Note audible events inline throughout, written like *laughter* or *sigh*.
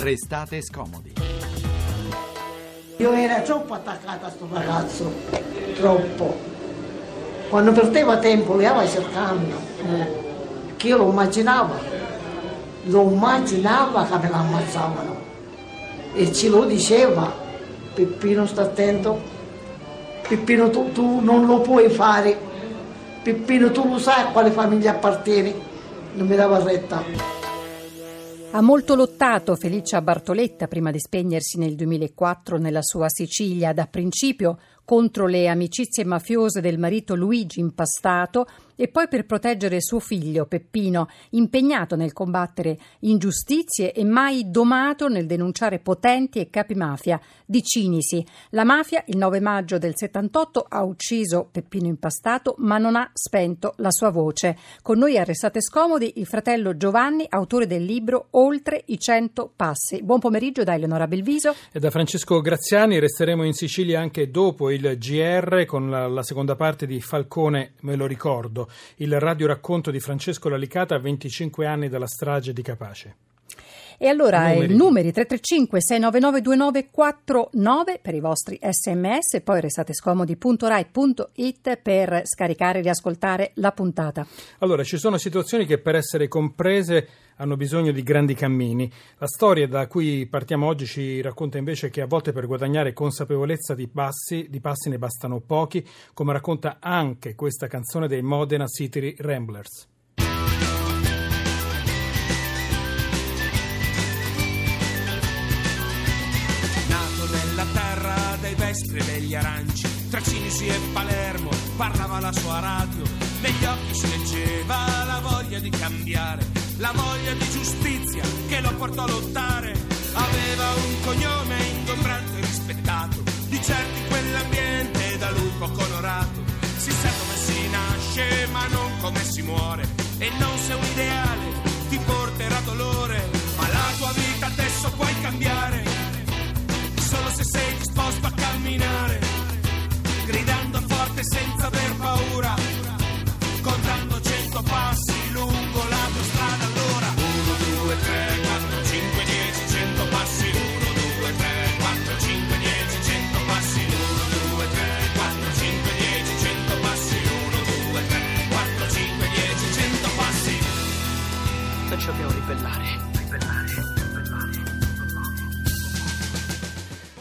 Restate scomodi. Io ero troppo attaccata a sto ragazzo, troppo. Quando perdeva tempo li stava cercando, eh, che io lo immaginavo, lo immaginavo che me l'ammazzavano. E ce lo diceva, Peppino sta attento, Peppino tu, tu non lo puoi fare, Peppino tu lo sai a quale famiglia appartieni, non mi dava retta. Ha molto lottato Felicia Bartoletta prima di spegnersi nel 2004 nella sua Sicilia, da principio contro le amicizie mafiose del marito Luigi Impastato e poi per proteggere suo figlio Peppino, impegnato nel combattere ingiustizie e mai domato nel denunciare potenti e capi mafia di Cinisi. La mafia il 9 maggio del 78 ha ucciso Peppino Impastato, ma non ha spento la sua voce. Con noi a Restate Scomodi il fratello Giovanni, autore del libro Oltre i cento passi. Buon pomeriggio da Eleonora Belviso e da Francesco Graziani. Resteremo in Sicilia anche dopo il GR con la, la seconda parte di Falcone, me lo ricordo il radioracconto di Francesco Lalicata a 25 anni dalla strage di Capace. E allora numeri. i numeri 335 699 2949 per i vostri sms e poi restate scomodi.rai.it per scaricare e riascoltare la puntata. Allora, ci sono situazioni che per essere comprese hanno bisogno di grandi cammini. La storia da cui partiamo oggi ci racconta invece che a volte per guadagnare consapevolezza di passi, di passi ne bastano pochi, come racconta anche questa canzone dei Modena City Ramblers. vespri degli aranci, tra Cinisi e Palermo parlava la sua radio, negli occhi si leggeva la voglia di cambiare, la voglia di giustizia che lo portò a lottare. Aveva un cognome ingombrante e rispettato, di certo in quell'ambiente da lui poco onorato. Si sa come si nasce ma non come si muore, e non se un ideale ti porterà dolore, ma la tua vita adesso puoi cambiare solo se sei disposto a camminare, gridando forte senza aver paura,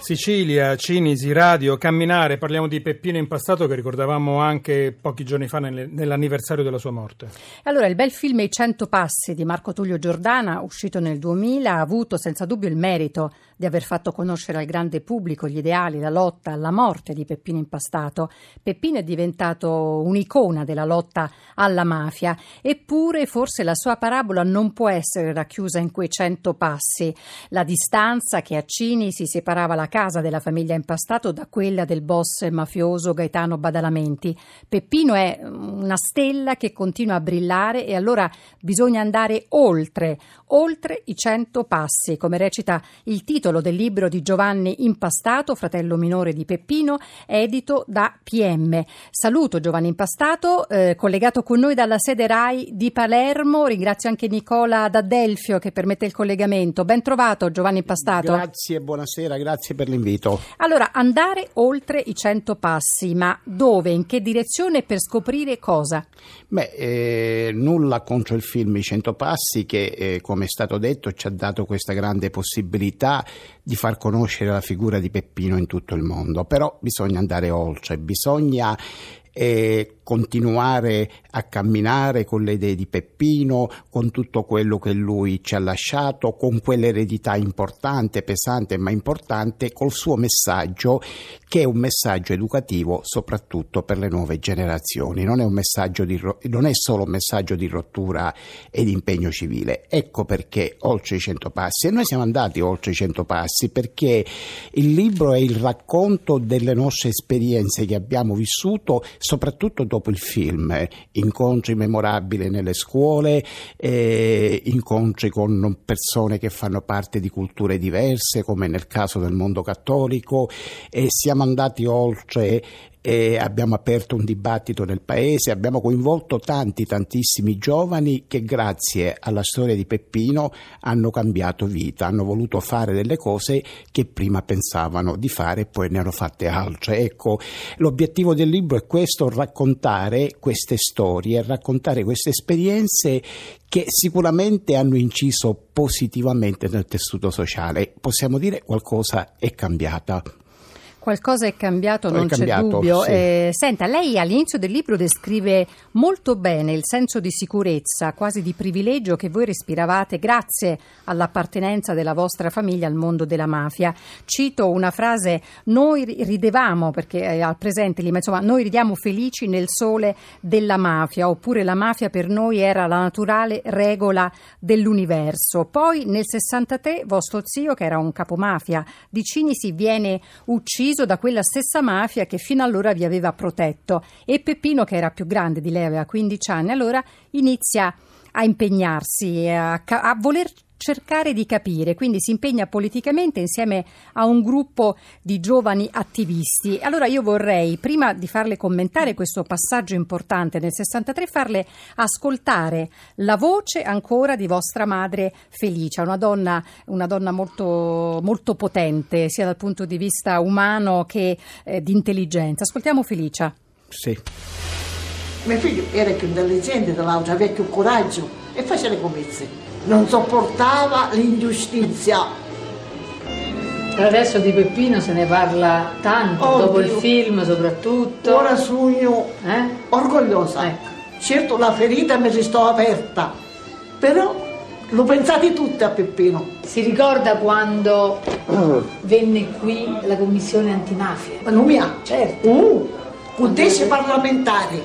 Sicilia, Cinisi, Radio, Camminare, parliamo di Peppino Impastato che ricordavamo anche pochi giorni fa nell'anniversario della sua morte. Allora, il bel film I Cento Passi di Marco Tullio Giordana, uscito nel 2000, ha avuto senza dubbio il merito di aver fatto conoscere al grande pubblico gli ideali, la lotta alla morte di Peppino Impastato. Peppino è diventato un'icona della lotta alla mafia, eppure forse la sua parabola non può essere racchiusa in quei cento passi. La distanza che a Cini si separava la casa della famiglia Impastato da quella del boss mafioso Gaetano Badalamenti. Peppino è una stella che continua a brillare e allora bisogna andare oltre, oltre i cento passi, come recita il titolo del libro di Giovanni Impastato, fratello minore di Peppino, edito da PM. Saluto Giovanni Impastato, eh, collegato con noi dalla sede RAI di Palermo. Ringrazio anche Nicola D'Addelfio che permette il collegamento. Ben trovato Giovanni Impastato. Grazie, buonasera, grazie per l'invito. Allora, andare oltre i 100 passi, ma dove, in che direzione per scoprire cosa? Beh, eh, nulla contro il film I 100 passi che, eh, come è stato detto, ci ha dato questa grande possibilità di far conoscere la figura di Peppino in tutto il mondo, però bisogna andare oltre, bisogna eh, continuare a camminare con le idee di Peppino, con tutto quello che lui ci ha lasciato, con quell'eredità importante, pesante ma importante, col suo messaggio che è un messaggio educativo soprattutto per le nuove generazioni, non è, di, non è solo un messaggio di rottura e di impegno civile. Ecco perché oltre i cento passi, e noi siamo andati oltre i cento passi perché il libro è il racconto delle nostre esperienze che abbiamo vissuto, soprattutto dopo dopo il film, incontri memorabili nelle scuole, eh, incontri con persone che fanno parte di culture diverse, come nel caso del mondo cattolico, e siamo andati oltre eh, abbiamo aperto un dibattito nel paese, abbiamo coinvolto tanti, tantissimi giovani che grazie alla storia di Peppino hanno cambiato vita, hanno voluto fare delle cose che prima pensavano di fare e poi ne hanno fatte altre. Ecco, l'obiettivo del libro è questo, raccontare queste storie, raccontare queste esperienze che sicuramente hanno inciso positivamente nel tessuto sociale. Possiamo dire qualcosa è cambiata. Qualcosa è cambiato, non è cambiato, c'è dubbio. Sì. Eh, senta, lei all'inizio del libro descrive molto bene il senso di sicurezza, quasi di privilegio che voi respiravate grazie all'appartenenza della vostra famiglia al mondo della mafia. Cito una frase: Noi ridevamo, perché è al presente lì, ma insomma, noi ridiamo felici nel sole della mafia, oppure la mafia per noi era la naturale regola dell'universo. Poi nel 63 vostro zio, che era un capomafia di Cinisi, viene ucciso ucciso da quella stessa mafia che fino allora vi aveva protetto. E Peppino, che era più grande di lei, aveva 15 anni, allora inizia a impegnarsi, a, a voler cercare di capire, quindi si impegna politicamente insieme a un gruppo di giovani attivisti. Allora io vorrei, prima di farle commentare questo passaggio importante nel 63, farle ascoltare la voce ancora di vostra madre Felicia, una donna, una donna molto, molto potente, sia dal punto di vista umano che eh, di intelligenza. Ascoltiamo Felicia. Sì. Mio figlio era più intelligente dell'altro, aveva più coraggio e faceva le commesse non sopportava l'ingiustizia. Adesso di Peppino se ne parla tanto, Oddio. dopo il film soprattutto. Ora sogno eh? orgogliosa. Ecco. Certo la ferita mi restò aperta, però l'ho pensati tutti a Peppino. Si ricorda quando venne qui la commissione antimafia? Ma non mi ha. Certo. Uh, con parlamentari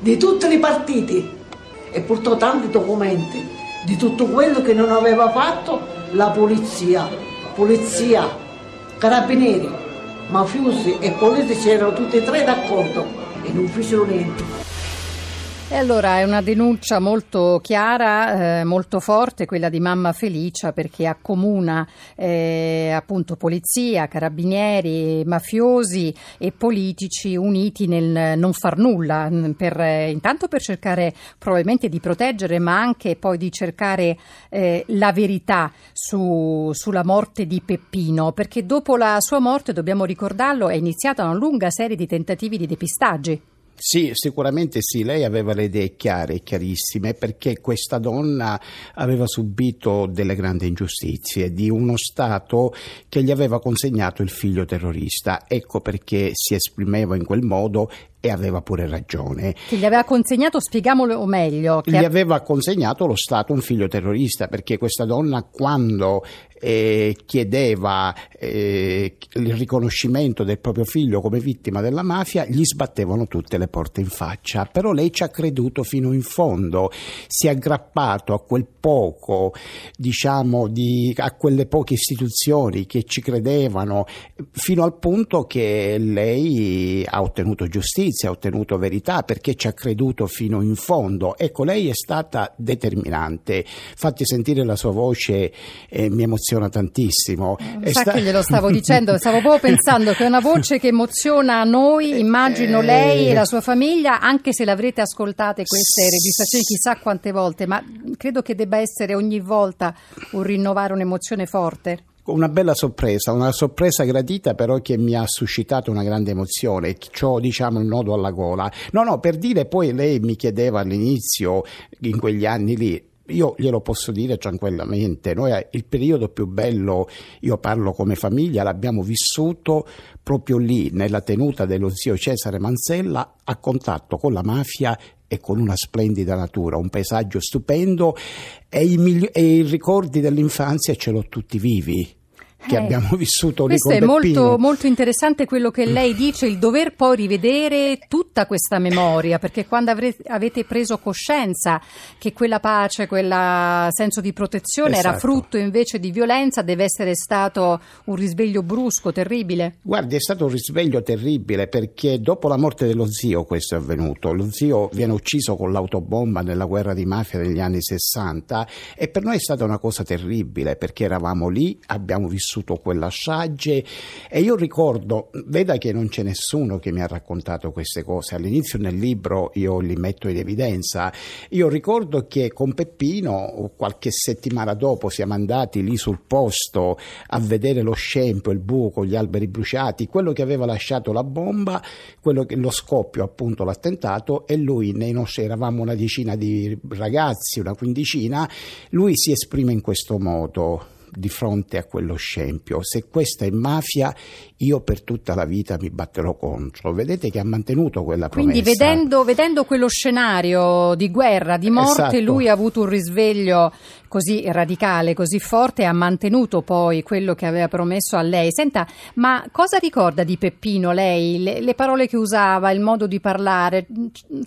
di tutti i partiti e portò tanti documenti di tutto quello che non aveva fatto la polizia. Polizia, carabinieri, mafiosi e politici erano tutti e tre d'accordo e non fecero niente. E allora è una denuncia molto chiara, eh, molto forte, quella di mamma Felicia, perché accomuna eh, appunto polizia, carabinieri, mafiosi e politici uniti nel non far nulla, per, eh, intanto per cercare probabilmente di proteggere, ma anche poi di cercare eh, la verità su, sulla morte di Peppino, perché dopo la sua morte, dobbiamo ricordarlo, è iniziata una lunga serie di tentativi di depistaggi. Sì, sicuramente sì, lei aveva le idee chiare chiarissime perché questa donna aveva subito delle grandi ingiustizie di uno Stato che gli aveva consegnato il figlio terrorista. Ecco perché si esprimeva in quel modo e aveva pure ragione. Che gli aveva consegnato, spiegamolo meglio. Gli aveva consegnato lo Stato un figlio terrorista perché questa donna quando eh, chiedeva eh, il riconoscimento del proprio figlio come vittima della mafia, gli sbattevano tutte le porte in faccia. Però lei ci ha creduto fino in fondo, si è aggrappato a quel poco, diciamo, di, a quelle poche istituzioni che ci credevano, fino al punto che lei ha ottenuto giustizia, ha ottenuto verità perché ci ha creduto fino in fondo. Ecco, lei è stata determinante. Fatti sentire la sua voce, eh, mi emoziona tantissimo. Sa sta... che glielo stavo *laughs* dicendo, stavo proprio pensando che è una voce che emoziona noi, immagino eh, lei e la sua famiglia, anche se l'avrete ascoltate queste registrazioni chissà quante volte, ma credo che debba essere ogni volta un rinnovare un'emozione forte. Una bella sorpresa, una sorpresa gradita però che mi ha suscitato una grande emozione, ho diciamo il nodo alla gola. No, no, per dire poi lei mi chiedeva all'inizio, in quegli anni lì, io glielo posso dire tranquillamente, noi il periodo più bello, io parlo come famiglia, l'abbiamo vissuto proprio lì, nella tenuta dello zio Cesare Manzella, a contatto con la mafia e con una splendida natura, un paesaggio stupendo e i, migli- e i ricordi dell'infanzia ce l'ho tutti vivi che eh, abbiamo *laughs* vissuto lì Questo è molto, molto, interessante quello che lei dice, il dover poi rivedere tutta questa memoria, perché quando avrete, avete preso coscienza che quella pace, quel senso di protezione esatto. era frutto invece di violenza, deve essere stato un risveglio brusco, terribile. Guardi, è stato un risveglio terribile perché dopo la morte dello zio questo è avvenuto. Lo zio viene ucciso con l'autobomba nella guerra di mafia degli anni 60 e per noi è stata una cosa terribile perché eravamo lì, abbiamo vissuto vissuto quella strage e io ricordo, veda che non c'è nessuno che mi ha raccontato queste cose, all'inizio nel libro io li metto in evidenza, io ricordo che con Peppino qualche settimana dopo siamo andati lì sul posto a vedere lo scempio, il buco, gli alberi bruciati, quello che aveva lasciato la bomba, quello che, lo scoppio appunto l'attentato e lui nei nostri eravamo una decina di ragazzi, una quindicina, lui si esprime in questo modo di fronte a quello scempio. Se questa è mafia, io per tutta la vita mi batterò contro. Vedete che ha mantenuto quella promessa. Quindi vedendo, vedendo quello scenario di guerra, di morte, Esatto. lui ha avuto un risveglio così radicale, così forte e ha mantenuto poi quello che aveva promesso a lei. Senta, ma cosa ricorda di Peppino lei? Le, le parole che usava, il modo di parlare,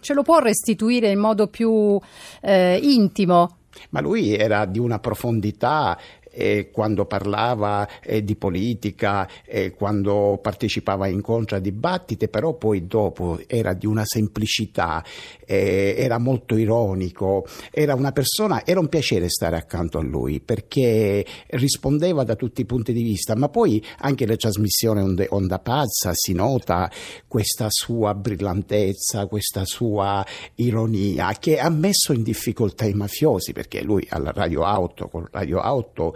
ce lo può restituire in modo più eh, intimo? Ma lui era di una profondità eh, quando parlava eh, di politica, eh, quando partecipava a incontri, a dibattiti, però poi dopo era di una semplicità, eh, era molto ironico, era una persona, era un piacere stare accanto a lui perché rispondeva da tutti i punti di vista, ma poi anche le trasmissioni Onde- Onda Pazza si nota questa sua brillantezza, questa sua ironia che ha messo in difficoltà i mafiosi perché lui alla Radio Auto, con Radio Auto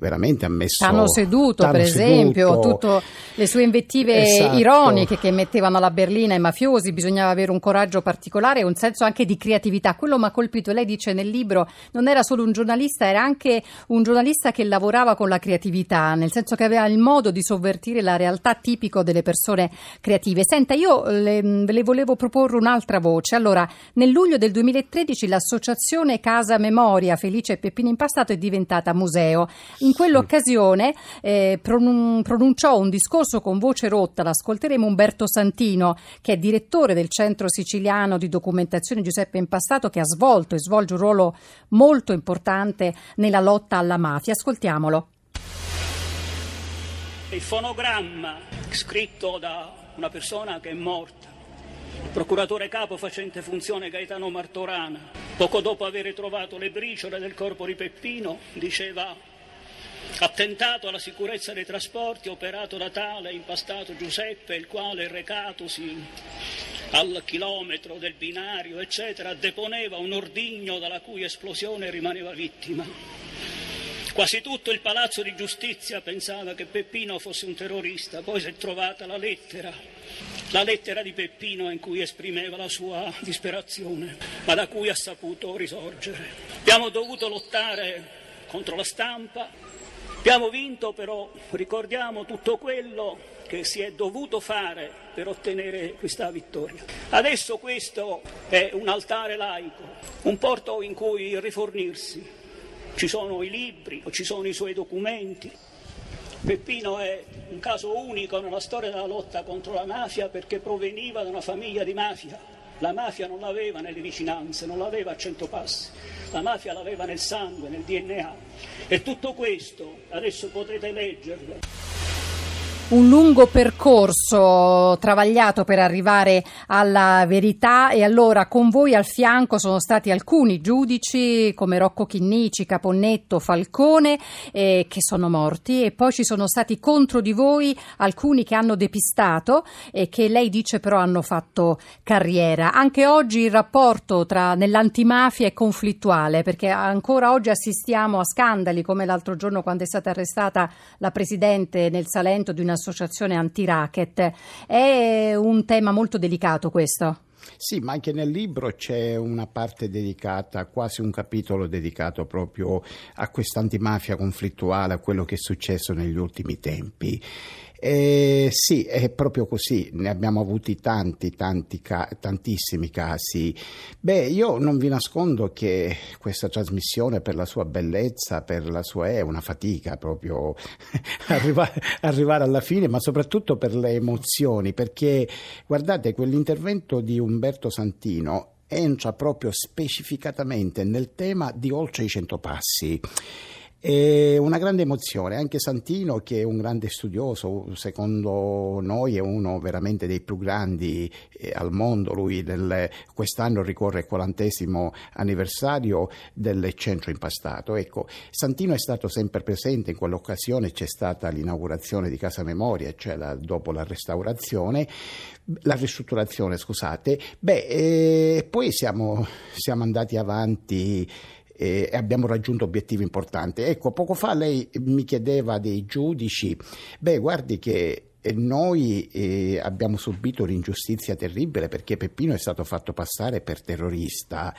veramente ha messo T'hanno seduto, per esempio, tutte le sue invettive Esatto. ironiche che mettevano alla berlina i mafiosi, bisognava avere un coraggio particolare e un senso anche di creatività. Quello mi ha colpito, lei dice nel libro, non era solo un giornalista, era anche un giornalista che lavorava con la creatività, nel senso che aveva il modo di sovvertire la realtà tipico delle persone creative. Senta, io le, le volevo proporre un'altra voce. Allora, nel luglio del 2013 l'associazione Casa Memoria Felice e Peppino Impastato è diventata museo. In quell'occasione eh, pronun- pronunciò un discorso con voce rotta, l'ascolteremo Umberto Santino, che è direttore del Centro Siciliano di Documentazione Giuseppe Impastato, che ha svolto e svolge un ruolo molto importante nella lotta alla mafia. Ascoltiamolo. Il fonogramma scritto da una persona che è morta, il procuratore capo facente funzione Gaetano Martorana, poco dopo aver trovato le briciole del corpo di Peppino, diceva attentato alla sicurezza dei trasporti operato da tale impastato Giuseppe, il quale recatosi al chilometro del binario, eccetera, deponeva un ordigno dalla cui esplosione rimaneva vittima. Quasi tutto il palazzo di giustizia pensava che Peppino fosse un terrorista, poi si è trovata la lettera, la lettera di Peppino in cui esprimeva la sua disperazione, ma da cui ha saputo risorgere. Abbiamo dovuto lottare contro la stampa, abbiamo vinto però, ricordiamo tutto quello che si è dovuto fare per ottenere questa vittoria. Adesso questo è un altare laico, un porto in cui rifornirsi ci sono i libri, ci sono i suoi documenti. Peppino è un caso unico nella storia della lotta contro la mafia perché proveniva da una famiglia di mafia. La mafia non l'aveva nelle vicinanze, non l'aveva a cento passi, la mafia l'aveva nel sangue, nel DNA. E tutto questo, adesso potrete leggerlo, un lungo percorso travagliato per arrivare alla verità e allora con voi al fianco sono stati alcuni giudici come Rocco Chinnici, Caponnetto, Falcone eh, che sono morti e poi ci sono stati contro di voi alcuni che hanno depistato e che lei dice però hanno fatto carriera. Anche oggi il rapporto tra nell'antimafia è conflittuale perché ancora oggi assistiamo a scandali come l'altro giorno quando è stata arrestata la presidente nel Salento di una associazione anti-racket. È un tema molto delicato questo. Sì, ma anche nel libro c'è una parte dedicata, quasi un capitolo dedicato proprio a questa antimafia conflittuale, a quello che è successo negli ultimi tempi. Eh, sì, è proprio così, ne abbiamo avuti tanti, tanti, ca- tantissimi casi. Beh, io non vi nascondo che questa trasmissione per la sua bellezza, per la sua è una fatica proprio *laughs* arrivare, arrivare alla fine, ma soprattutto per le emozioni, perché guardate, quell'intervento di Umberto Santino entra proprio specificatamente nel tema di oltre i cento passi. È una grande emozione, anche Santino che è un grande studioso, secondo noi è uno veramente dei più grandi eh, al mondo, lui nel, quest'anno ricorre il quarantesimo anniversario del centro impastato. Ecco, Santino è stato sempre presente, in quell'occasione c'è stata l'inaugurazione di Casa Memoria, cioè la, dopo la restaurazione, la ristrutturazione, scusate, beh, eh, poi siamo, siamo andati avanti e abbiamo raggiunto obiettivi importanti. Ecco, poco fa lei mi chiedeva dei giudici, beh, guardi che noi eh, abbiamo subito un'ingiustizia terribile perché Peppino è stato fatto passare per terrorista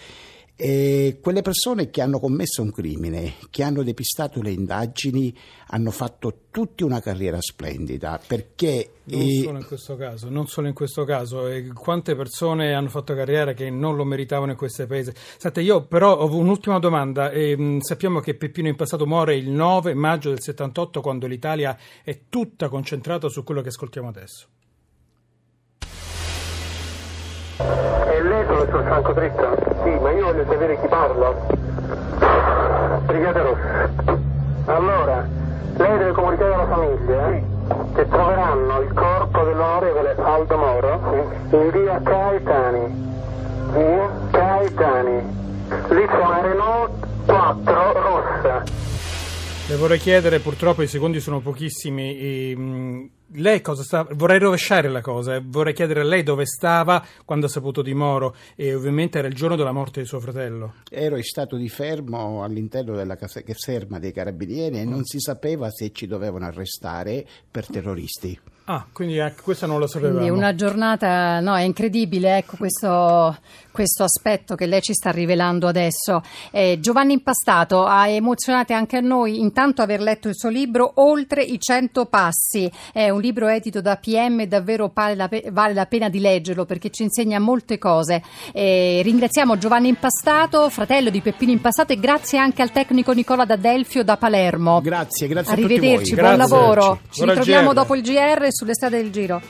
e quelle persone che hanno commesso un crimine, che hanno depistato le indagini, hanno fatto tutti una carriera splendida perché... Non eh, solo in questo caso, non solo in questo caso. E quante persone hanno fatto carriera che non lo meritavano in questo paese? Sente, io però ho un'ultima domanda. E, mh, sappiamo che Peppino in passato muore il 9 maggio del 78 quando l'Italia è tutta concentrata su quello che ascoltiamo adesso. E lei, professor Franco Dritta? Sì, ma io voglio sapere chi parla. Brigata Rossa. Allora, lei deve comunicare alla famiglia eh, che troveranno il corpo dell'onorevole Aldo Moro in via Caetani. Via Caetani. Lì c'è una Renault 4 rossa. Le vorrei chiedere, purtroppo i secondi sono pochissimi. e, mh, lei cosa sta? Vorrei rovesciare la cosa, eh, vorrei chiedere a lei dove stava quando ha saputo di Moro e ovviamente era il giorno della morte di suo fratello. ero in stato di fermo all'interno della caserma dei carabinieri e non si sapeva se ci dovevano arrestare per terroristi. Ah, quindi anche questa non lo sapevamo. Quindi una giornata, no, è incredibile, ecco questo, questo aspetto che lei ci sta rivelando adesso. Eh, Giovanni Impastato ha emozionato anche a noi intanto aver letto il suo libro Oltre i cento passi. È un libro edito da PM e davvero vale la, pe- vale la pena di leggerlo perché ci insegna molte cose. Eh, ringraziamo Giovanni Impastato, fratello di Peppino Impastato e grazie anche al tecnico Nicola D'Adelfio da Palermo. Grazie, grazie a tutti voi. Arrivederci, buon Grazie. lavoro. Ci ritroviamo dopo il GR sulle strade del Giro.